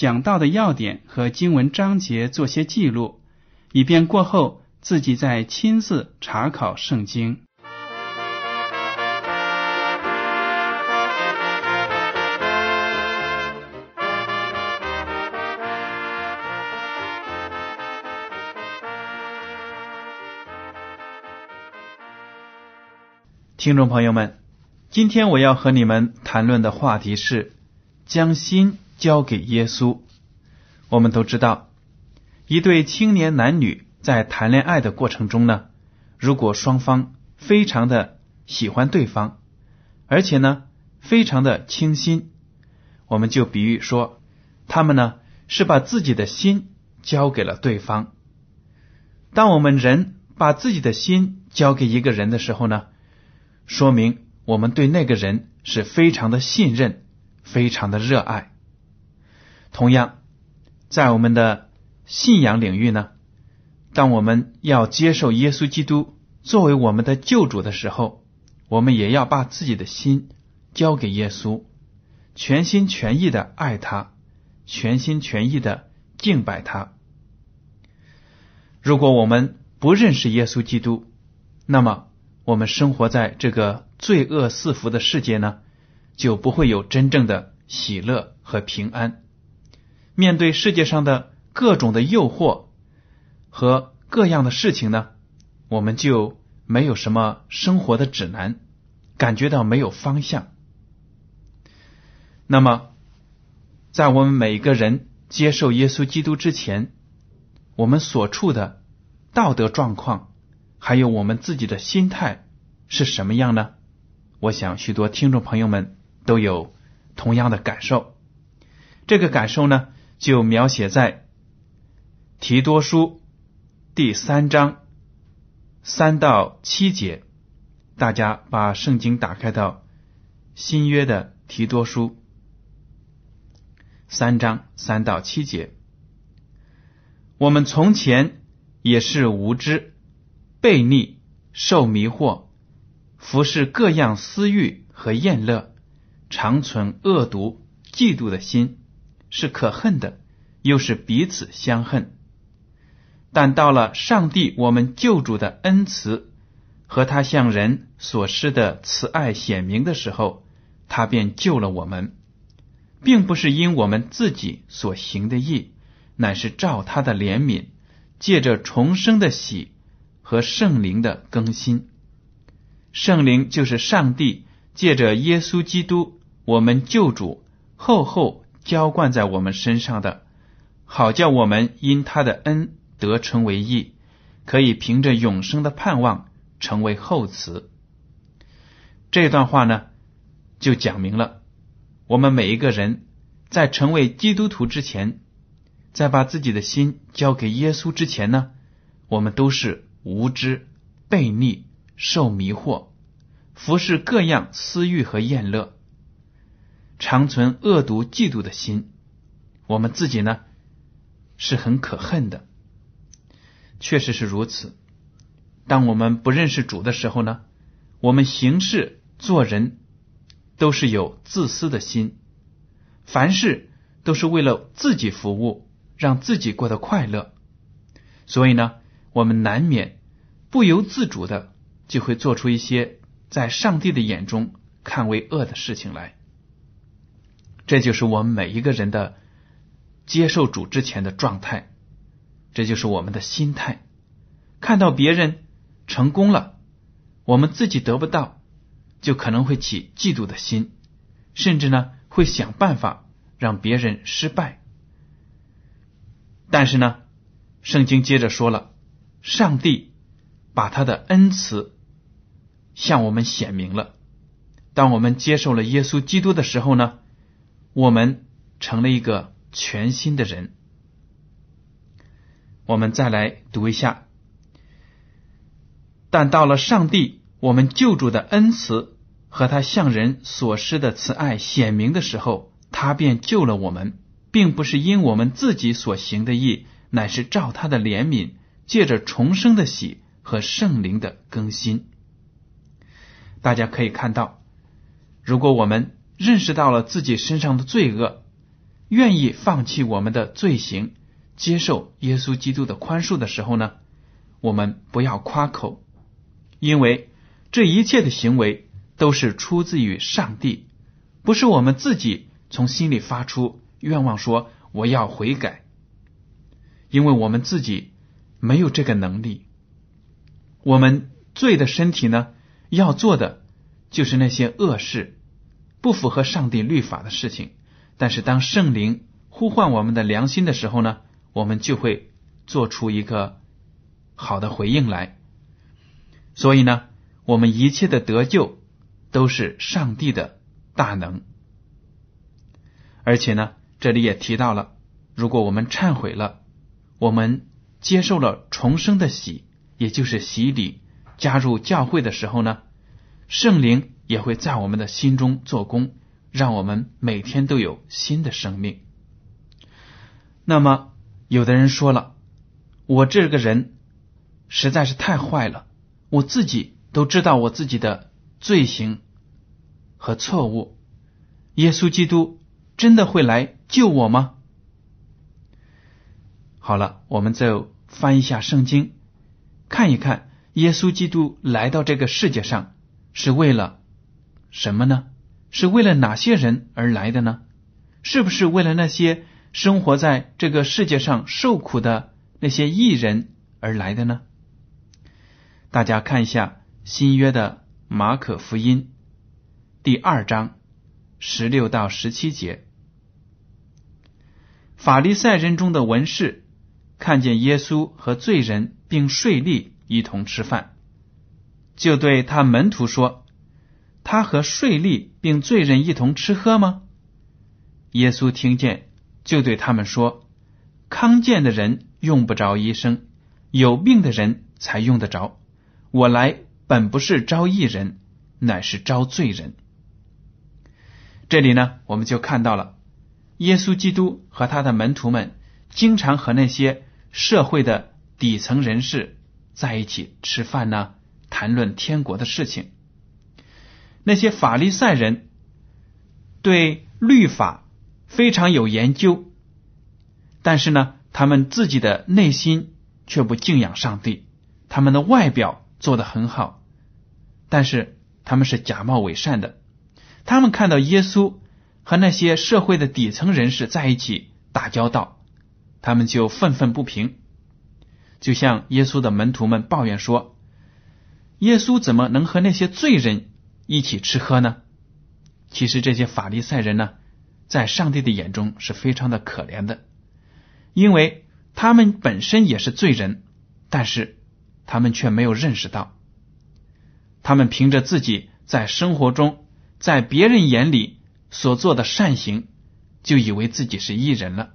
讲到的要点和经文章节做些记录，以便过后自己再亲自查考圣经。听众朋友们，今天我要和你们谈论的话题是将心交给耶稣。我们都知道，一对青年男女在谈恋爱的过程中呢，如果双方非常的喜欢对方，而且呢非常的倾心，我们就比喻说，他们呢是把自己的心交给了对方。当我们人把自己的心交给一个人的时候呢？说明我们对那个人是非常的信任，非常的热爱。同样，在我们的信仰领域呢，当我们要接受耶稣基督作为我们的救主的时候，我们也要把自己的心交给耶稣，全心全意的爱他，全心全意的敬拜他。如果我们不认识耶稣基督，那么。我们生活在这个罪恶四伏的世界呢，就不会有真正的喜乐和平安。面对世界上的各种的诱惑和各样的事情呢，我们就没有什么生活的指南，感觉到没有方向。那么，在我们每个人接受耶稣基督之前，我们所处的道德状况。还有我们自己的心态是什么样呢？我想许多听众朋友们都有同样的感受。这个感受呢，就描写在提多书第三章三到七节。大家把圣经打开到新约的提多书三章三到七节。我们从前也是无知。悖逆、受迷惑、服侍各样私欲和厌乐，常存恶毒、嫉妒的心，是可恨的，又是彼此相恨。但到了上帝我们救主的恩慈和他向人所施的慈爱显明的时候，他便救了我们，并不是因我们自己所行的义，乃是照他的怜悯，借着重生的喜。和圣灵的更新，圣灵就是上帝借着耶稣基督，我们救主厚厚浇灌在我们身上的，好叫我们因他的恩得成为义，可以凭着永生的盼望成为后嗣。这段话呢，就讲明了我们每一个人在成为基督徒之前，在把自己的心交给耶稣之前呢，我们都是。无知、悖逆、受迷惑、服侍各样私欲和厌乐，常存恶毒、嫉妒的心。我们自己呢，是很可恨的。确实是如此。当我们不认识主的时候呢，我们行事做人都是有自私的心，凡事都是为了自己服务，让自己过得快乐。所以呢。我们难免不由自主的就会做出一些在上帝的眼中看为恶的事情来，这就是我们每一个人的接受主之前的状态，这就是我们的心态。看到别人成功了，我们自己得不到，就可能会起嫉妒的心，甚至呢会想办法让别人失败。但是呢，圣经接着说了，上帝把他的恩慈向我们显明了。当我们接受了耶稣基督的时候呢，我们成了一个全新的人。我们再来读一下。但到了上帝我们救主的恩慈和他向人所施的慈爱显明的时候，他便救了我们，并不是因我们自己所行的义，乃是照他的怜悯，借着重生的喜和圣灵的更新。大家可以看到，如果我们认识到了自己身上的罪恶，愿意放弃我们的罪行，接受耶稣基督的宽恕的时候呢，我们不要夸口。因为这一切的行为都是出自于上帝，不是我们自己从心里发出愿望说我要悔改，因为我们自己没有这个能力。我们罪的身体呢，要做的就是那些恶事，不符合上帝律法的事情。但是当圣灵呼唤我们的良心的时候呢，我们就会做出一个好的回应来。所以呢，我们一切的得救都是上帝的大能，而且呢，这里也提到了，如果我们忏悔了，我们接受了重生的喜，也就是洗礼，加入教会的时候呢，圣灵也会在我们的心中做工，让我们每天都有新的生命。那么，有的人说了，我这个人实在是太坏了。我自己都知道我自己的罪行和错误，耶稣基督真的会来救我吗？好了，我们就翻一下圣经，看一看耶稣基督来到这个世界上是为了什么呢？是为了哪些人而来的呢？是不是为了那些生活在这个世界上受苦的那些异人而来的呢？大家看一下新约的马可福音第二章十六到十七节，法利赛人中的文士看见耶稣和罪人并税吏一同吃饭，就对他门徒说：“他和税吏并罪人一同吃喝吗？”耶稣听见，就对他们说：“康健的人用不着医生，有病的人才用得着。”我来本不是招义人，乃是招罪人。这里呢，我们就看到了耶稣基督和他的门徒们经常和那些社会的底层人士在一起吃饭呢，谈论天国的事情。那些法利赛人对律法非常有研究，但是呢，他们自己的内心却不敬仰上帝，他们的外表。做的很好，但是他们是假冒伪善的。他们看到耶稣和那些社会的底层人士在一起打交道，他们就愤愤不平，就像耶稣的门徒们抱怨说：“耶稣怎么能和那些罪人一起吃喝呢？”其实这些法利赛人呢，在上帝的眼中是非常的可怜的，因为他们本身也是罪人，但是。他们却没有认识到，他们凭着自己在生活中，在别人眼里所做的善行，就以为自己是异人了。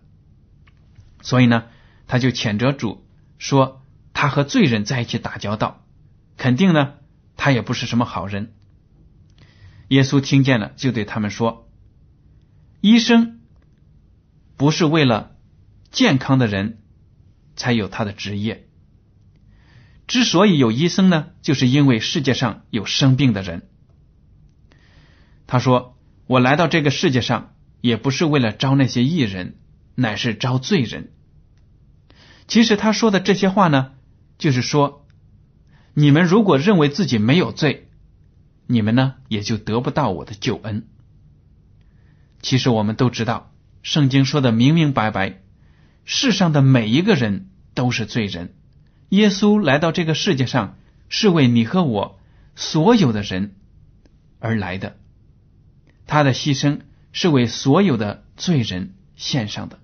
所以呢，他就谴责主说：“他和罪人在一起打交道，肯定呢，他也不是什么好人。”耶稣听见了，就对他们说：“医生不是为了健康的人才有他的职业。”之所以有医生呢，就是因为世界上有生病的人。他说：“我来到这个世界上，也不是为了招那些异人，乃是招罪人。”其实他说的这些话呢，就是说，你们如果认为自己没有罪，你们呢也就得不到我的救恩。其实我们都知道，圣经说的明明白白，世上的每一个人都是罪人。耶稣来到这个世界上，是为你和我所有的人而来的。他的牺牲是为所有的罪人献上的。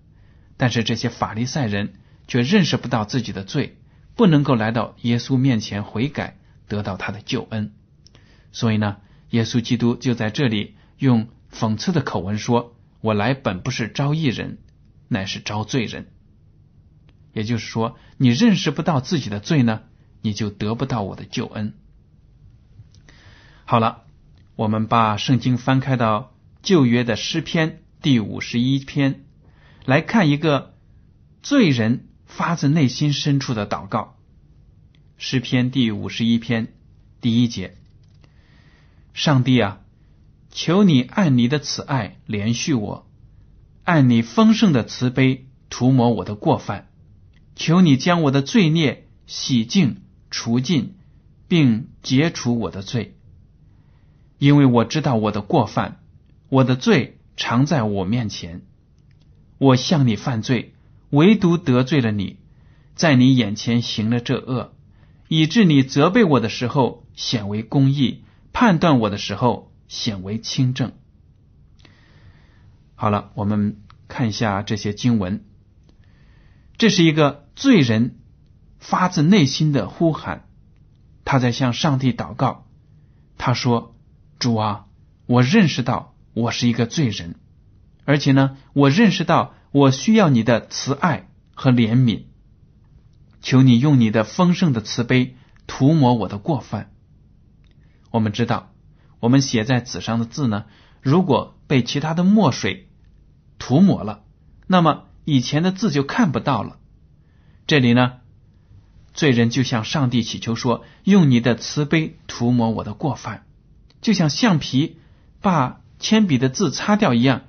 但是这些法利赛人却认识不到自己的罪，不能够来到耶稣面前悔改，得到他的救恩。所以呢，耶稣基督就在这里用讽刺的口吻说。我来本不是招义人，乃是招罪人。也就是说，你认识不到自己的罪呢，你就得不到我的救恩。好了，我们把圣经翻开到旧约的诗篇第五十一篇，来看一个罪人发自内心深处的祷告。诗篇第五十一篇第一节：上帝啊！求你按你的慈爱连续我，按你丰盛的慈悲涂抹我的过犯。求你将我的罪孽洗净除尽，并解除我的罪，因为我知道我的过犯，我的罪常在我面前。我向你犯罪，唯独得罪了你，在你眼前行了这恶，以致你责备我的时候显为公义，判断我的时候。显为轻正。好了，我们看一下这些经文。这是一个罪人发自内心的呼喊，他在向上帝祷告。他说：“主啊，我认识到我是一个罪人，而且呢，我认识到我需要你的慈爱和怜悯。求你用你的丰盛的慈悲涂抹我的过犯。”我们知道。我们写在纸上的字呢，如果被其他的墨水涂抹了，那么以前的字就看不到了。这里呢，罪人就向上帝祈求说：“用你的慈悲涂抹我的过犯，就像橡皮把铅笔的字擦掉一样，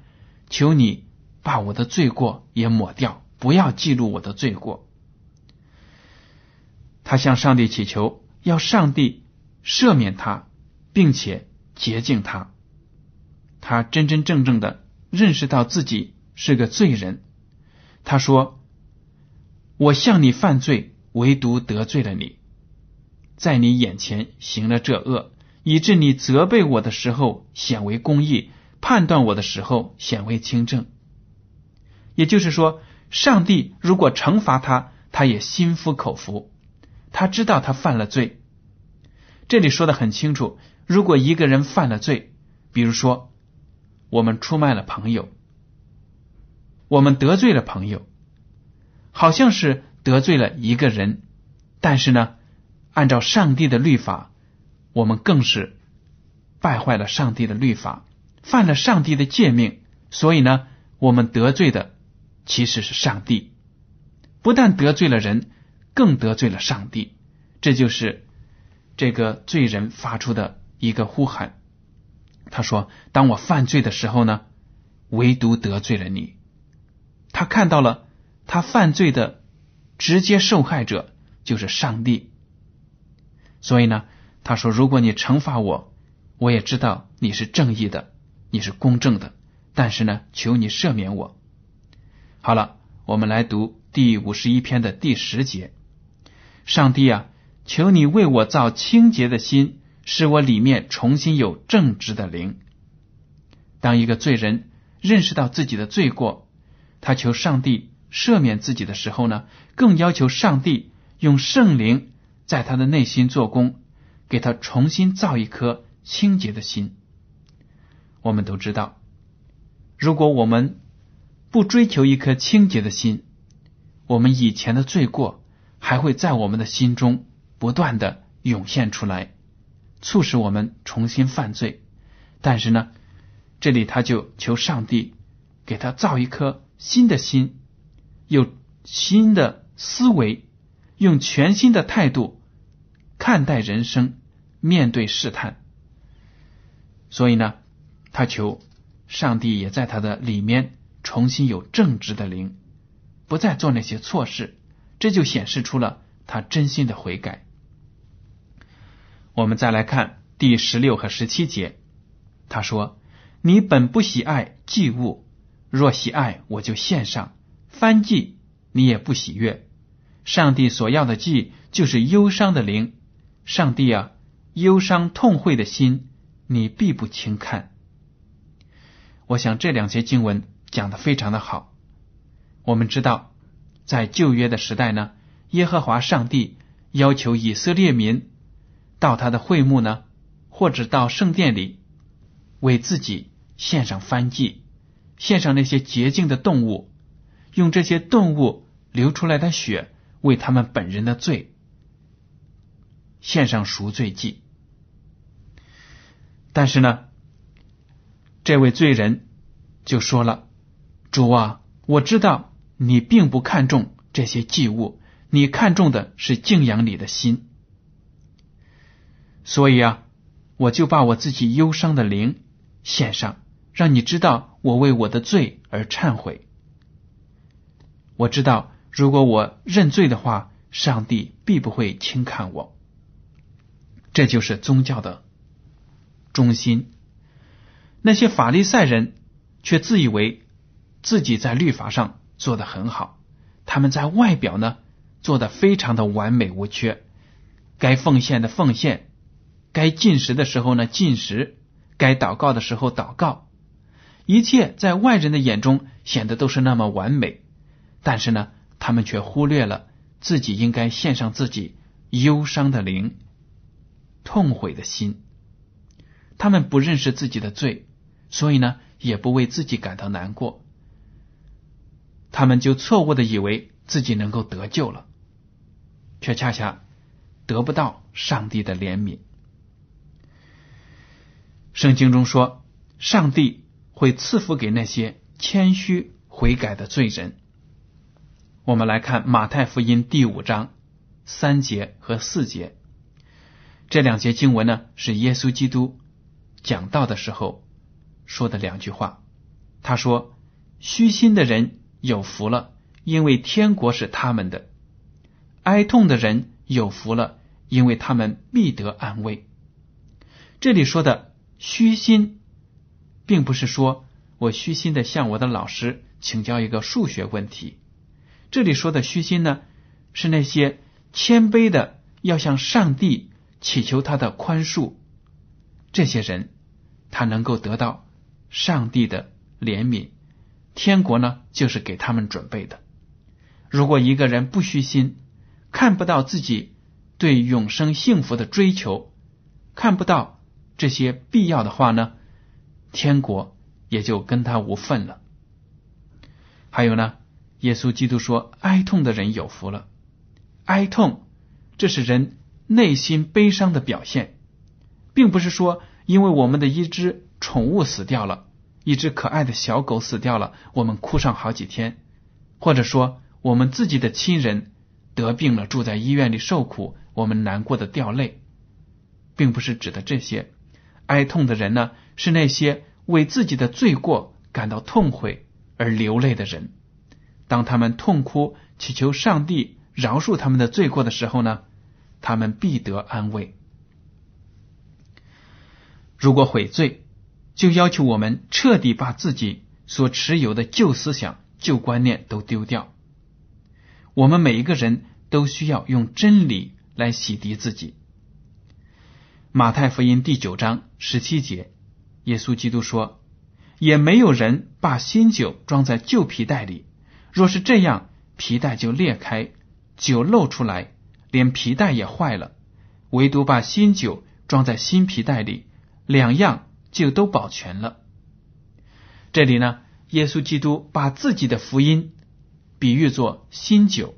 求你把我的罪过也抹掉，不要记录我的罪过。”他向上帝祈求，要上帝赦免他，并且。洁净他，他真真正正的认识到自己是个罪人。他说：“我向你犯罪，唯独得罪了你，在你眼前行了这恶，以致你责备我的时候显为公义，判断我的时候显为清正。”也就是说，上帝如果惩罚他，他也心服口服，他知道他犯了罪。这里说的很清楚。如果一个人犯了罪，比如说我们出卖了朋友，我们得罪了朋友，好像是得罪了一个人，但是呢，按照上帝的律法，我们更是败坏了上帝的律法，犯了上帝的诫命，所以呢，我们得罪的其实是上帝，不但得罪了人，更得罪了上帝。这就是这个罪人发出的。一个呼喊，他说：“当我犯罪的时候呢，唯独得罪了你。”他看到了他犯罪的直接受害者就是上帝，所以呢，他说：“如果你惩罚我，我也知道你是正义的，你是公正的，但是呢，求你赦免我。”好了，我们来读第五十一篇的第十节：“上帝啊，求你为我造清洁的心。”使我里面重新有正直的灵。当一个罪人认识到自己的罪过，他求上帝赦免自己的时候呢，更要求上帝用圣灵在他的内心做工，给他重新造一颗清洁的心。我们都知道，如果我们不追求一颗清洁的心，我们以前的罪过还会在我们的心中不断的涌现出来。促使我们重新犯罪，但是呢，这里他就求上帝给他造一颗新的心，有新的思维，用全新的态度看待人生，面对试探。所以呢，他求上帝也在他的里面重新有正直的灵，不再做那些错事，这就显示出了他真心的悔改。我们再来看第十六和十七节，他说：“你本不喜爱祭物，若喜爱，我就献上；翻祭，你也不喜悦。上帝所要的祭，就是忧伤的灵。上帝啊，忧伤痛悔的心，你必不轻看。我想这两节经文讲的非常的好。我们知道，在旧约的时代呢，耶和华上帝要求以色列民到他的会幕呢，或者到圣殿里，为自己献上燔祭，献上那些洁净的动物，用这些动物流出来的血为他们本人的罪献上赎罪祭。但是呢，这位罪人就说了：“主啊，我知道。”你并不看重这些祭物，你看重的是敬仰你的心。所以啊，我就把我自己忧伤的灵献上，让你知道我为我的罪而忏悔。我知道，如果我认罪的话，上帝必不会轻看我。这就是宗教的中心。那些法利赛人却自以为自己在律法上。做的很好，他们在外表呢做的非常的完美无缺，该奉献的奉献，该进食的时候呢进食，该祷告的时候祷告，一切在外人的眼中显得都是那么完美，但是呢，他们却忽略了自己应该献上自己忧伤的灵、痛悔的心。他们不认识自己的罪，所以呢，也不为自己感到难过。他们就错误的以为自己能够得救了，却恰恰得不到上帝的怜悯。圣经中说，上帝会赐福给那些谦虚悔改的罪人。我们来看马太福音第五章三节和四节，这两节经文呢是耶稣基督讲道的时候说的两句话。他说：“虚心的人。”有福了，因为天国是他们的；哀痛的人有福了，因为他们必得安慰。这里说的虚心，并不是说我虚心的向我的老师请教一个数学问题。这里说的虚心呢，是那些谦卑的要向上帝祈求他的宽恕，这些人他能够得到上帝的怜悯。天国呢，就是给他们准备的。如果一个人不虚心，看不到自己对永生幸福的追求，看不到这些必要的话呢，天国也就跟他无份了。还有呢，耶稣基督说：“哀痛的人有福了。”哀痛，这是人内心悲伤的表现，并不是说因为我们的一只宠物死掉了。一只可爱的小狗死掉了，我们哭上好几天；或者说，我们自己的亲人得病了，住在医院里受苦，我们难过的掉泪，并不是指的这些。哀痛的人呢，是那些为自己的罪过感到痛悔而流泪的人。当他们痛哭祈求上帝饶恕他们的罪过的时候呢，他们必得安慰。如果悔罪，就要求我们彻底把自己所持有的旧思想、旧观念都丢掉。我们每一个人都需要用真理来洗涤自己。马太福音第九章十七节，耶稣基督说：“也没有人把新酒装在旧皮袋里，若是这样，皮袋就裂开，酒漏出来，连皮袋也坏了。唯独把新酒装在新皮袋里，两样。”就都保全了。这里呢，耶稣基督把自己的福音比喻作新酒，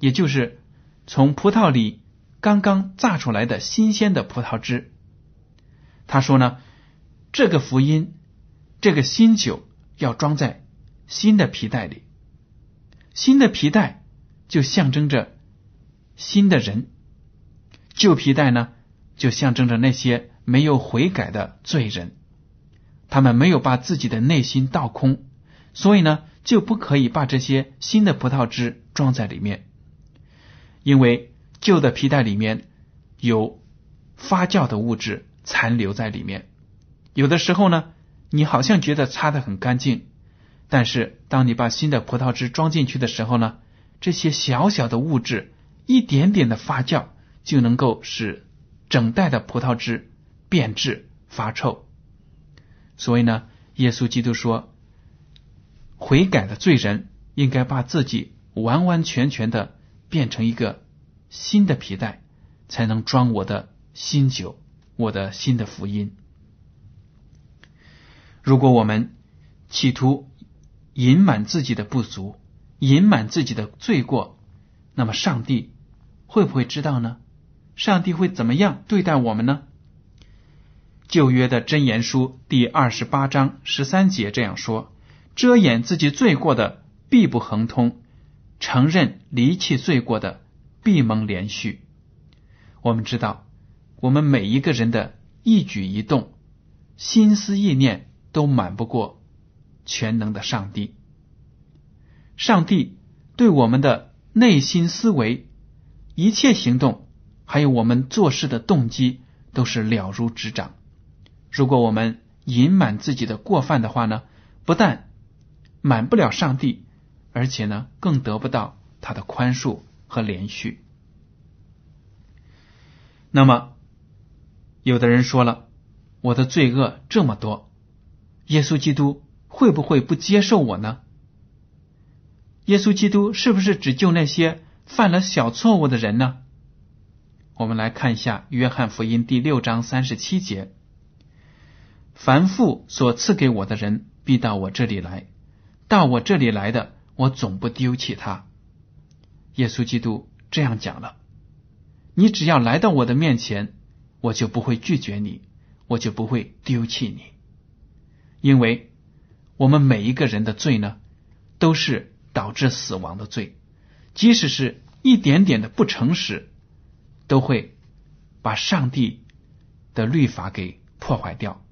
也就是从葡萄里刚刚榨出来的新鲜的葡萄汁。他说呢，这个福音，这个新酒要装在新的皮带里，新的皮带就象征着新的人，旧皮带呢就象征着那些。没有悔改的罪人，他们没有把自己的内心倒空，所以呢，就不可以把这些新的葡萄汁装在里面，因为旧的皮带里面有发酵的物质残留在里面。有的时候呢，你好像觉得擦的很干净，但是当你把新的葡萄汁装进去的时候呢，这些小小的物质一点点的发酵，就能够使整袋的葡萄汁变质发臭。所以呢，耶稣基督说，悔改的罪人应该把自己完完全全的变成一个新的皮带，才能装我的新酒，我的新的福音。如果我们企图隐瞒自己的不足，隐瞒自己的罪过，那么上帝会不会知道呢？上帝会怎么样对待我们呢？旧约的箴言书第二十八章十三节这样说：“遮掩自己罪过的，必不亨通；承认离弃罪过的，必蒙连续。”我们知道，我们每一个人的一举一动、心思意念。都瞒不过全能的上帝。上帝对我们的内心思维、一切行动，还有我们做事的动机，都是了如指掌。如果我们隐瞒自己的过犯的话呢，不但瞒不了上帝，而且呢，更得不到他的宽恕和连续。那么，有的人说了，我的罪恶这么多。耶稣基督会不会不接受我呢？耶稣基督是不是只救那些犯了小错误的人呢？我们来看一下《约翰福音》第六章三十七节：“凡父所赐给我的人，必到我这里来；到我这里来的，我总不丢弃他。”耶稣基督这样讲了：“你只要来到我的面前，我就不会拒绝你，我就不会丢弃你。”因为我们每一个人的罪呢，都是导致死亡的罪，即使是一点点的不诚实，都会把上帝的律法给破坏掉。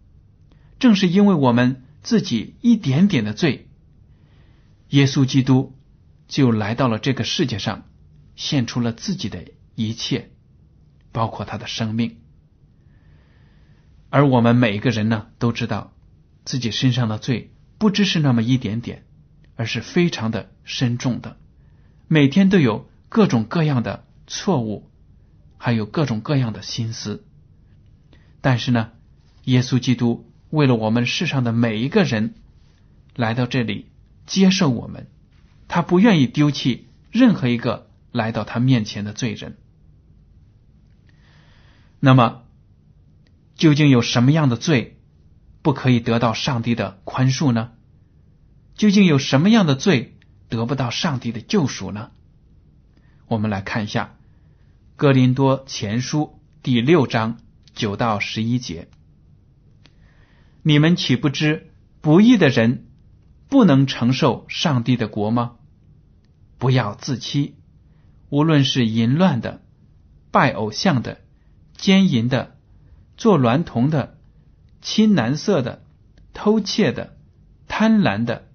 正是因为我们自己一点点的罪，耶稣基督就来到了这个世界上，献出了自己的一切，包括他的生命。而我们每一个人呢，都知道。自己身上的罪不只是那么一点点，而是非常的深重的。每天都有各种各样的错误，还有各种各样的心思。但是呢，耶稣基督为了我们世上的每一个人来到这里接受我们，他不愿意丢弃任何一个来到他面前的罪人。那么，究竟有什么样的罪？不可以得到上帝的宽恕呢？究竟有什么样的罪得不到上帝的救赎呢？我们来看一下《哥林多前书》第六章九到十一节：你们岂不知不义的人不能承受上帝的国吗？不要自欺，无论是淫乱的、拜偶像的、奸淫的、做娈童的。青蓝色的、偷窃的、贪婪的、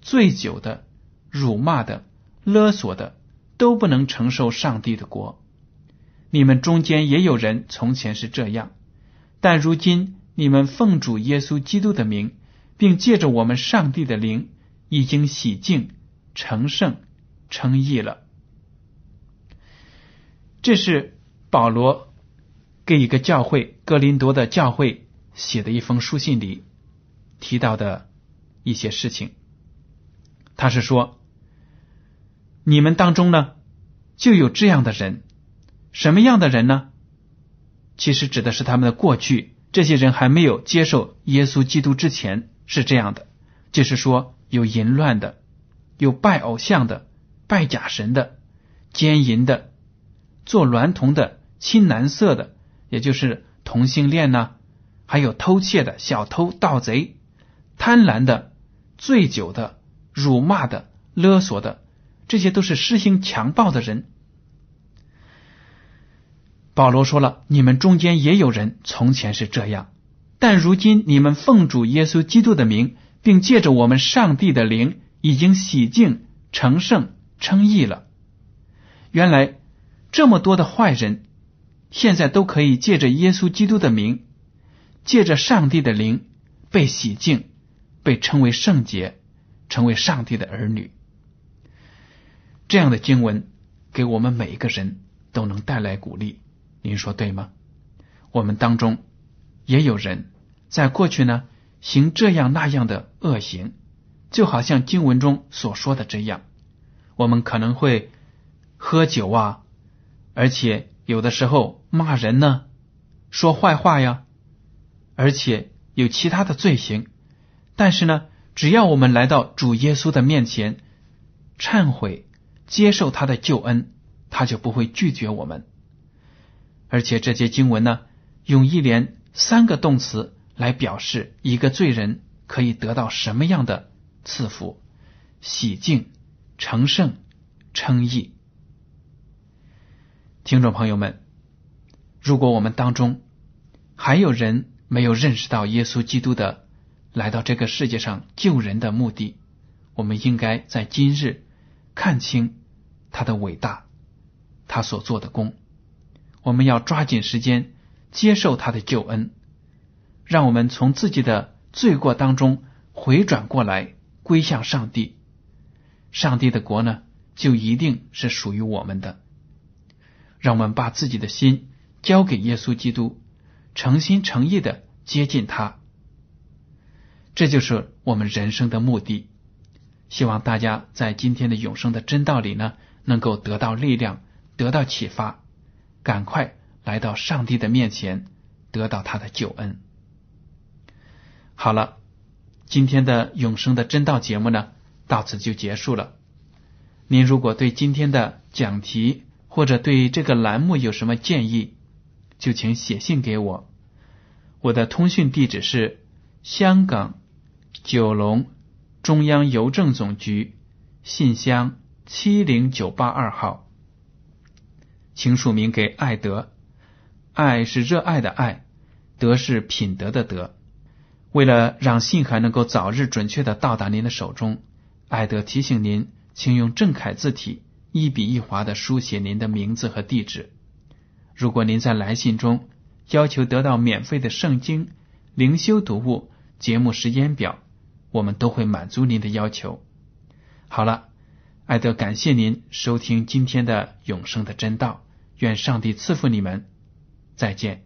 醉酒的、辱骂的、勒索的，都不能承受上帝的国。你们中间也有人从前是这样，但如今你们奉主耶稣基督的名，并借着我们上帝的灵，已经洗净、成圣、称义了。这是保罗给一个教会——哥林多的教会。写的一封书信里提到的一些事情，他是说，你们当中呢就有这样的人，什么样的人呢？其实指的是他们的过去，这些人还没有接受耶稣基督之前是这样的，就是说有淫乱的，有拜偶像的，拜假神的，奸淫的，做娈童的，亲男色的，也就是同性恋呢。还有偷窃的小偷、盗贼，贪婪的、醉酒的、辱骂的、勒索的，这些都是施行强暴的人。保罗说了：“你们中间也有人从前是这样，但如今你们奉主耶稣基督的名，并借着我们上帝的灵，已经洗净、成圣、称义了。原来这么多的坏人，现在都可以借着耶稣基督的名。”借着上帝的灵被洗净，被称为圣洁，成为上帝的儿女。这样的经文给我们每一个人都能带来鼓励，您说对吗？我们当中也有人在过去呢行这样那样的恶行，就好像经文中所说的这样，我们可能会喝酒啊，而且有的时候骂人呢，说坏话呀，而且有其他的罪行。但是呢，只要我们来到主耶稣的面前忏悔。接受他的救恩，他就不会拒绝我们。而且这节经文呢，用一连三个动词来表示一个罪人可以得到什么样的赐福：洗净、成圣、称义。听众朋友们，如果我们当中还有人没有认识到耶稣基督的来到这个世界上救人的目的，我们应该在今日。看清他的伟大，他所做的功，我们要抓紧时间接受他的救恩，让我们从自己的罪过当中回转过来，归向上帝。上帝的国呢，就一定是属于我们的。让我们把自己的心交给耶稣基督，诚心诚意的接近他，这就是我们人生的目的。希望大家在今天的永生的真道里呢，能够得到力量，得到启发，赶快来到上帝的面前，得到他的救恩。好了，今天的永生的真道节目呢，到此就结束了。您如果对今天的讲题或者对这个栏目有什么建议，就请写信给我。我的通讯地址是香港九龙。中央邮政总局信箱七零九八二号，请署名给爱德。爱是热爱的爱，德是品德的德。为了让信函能够早日准确的到达您的手中，爱德提醒您，请用正楷字体一笔一划的书写您的名字和地址。如果您在来信中要求得到免费的圣经灵修读物、节目时间表。我们都会满足您的要求。好了，艾德，感谢您收听今天的永生的真道，愿上帝赐福你们，再见。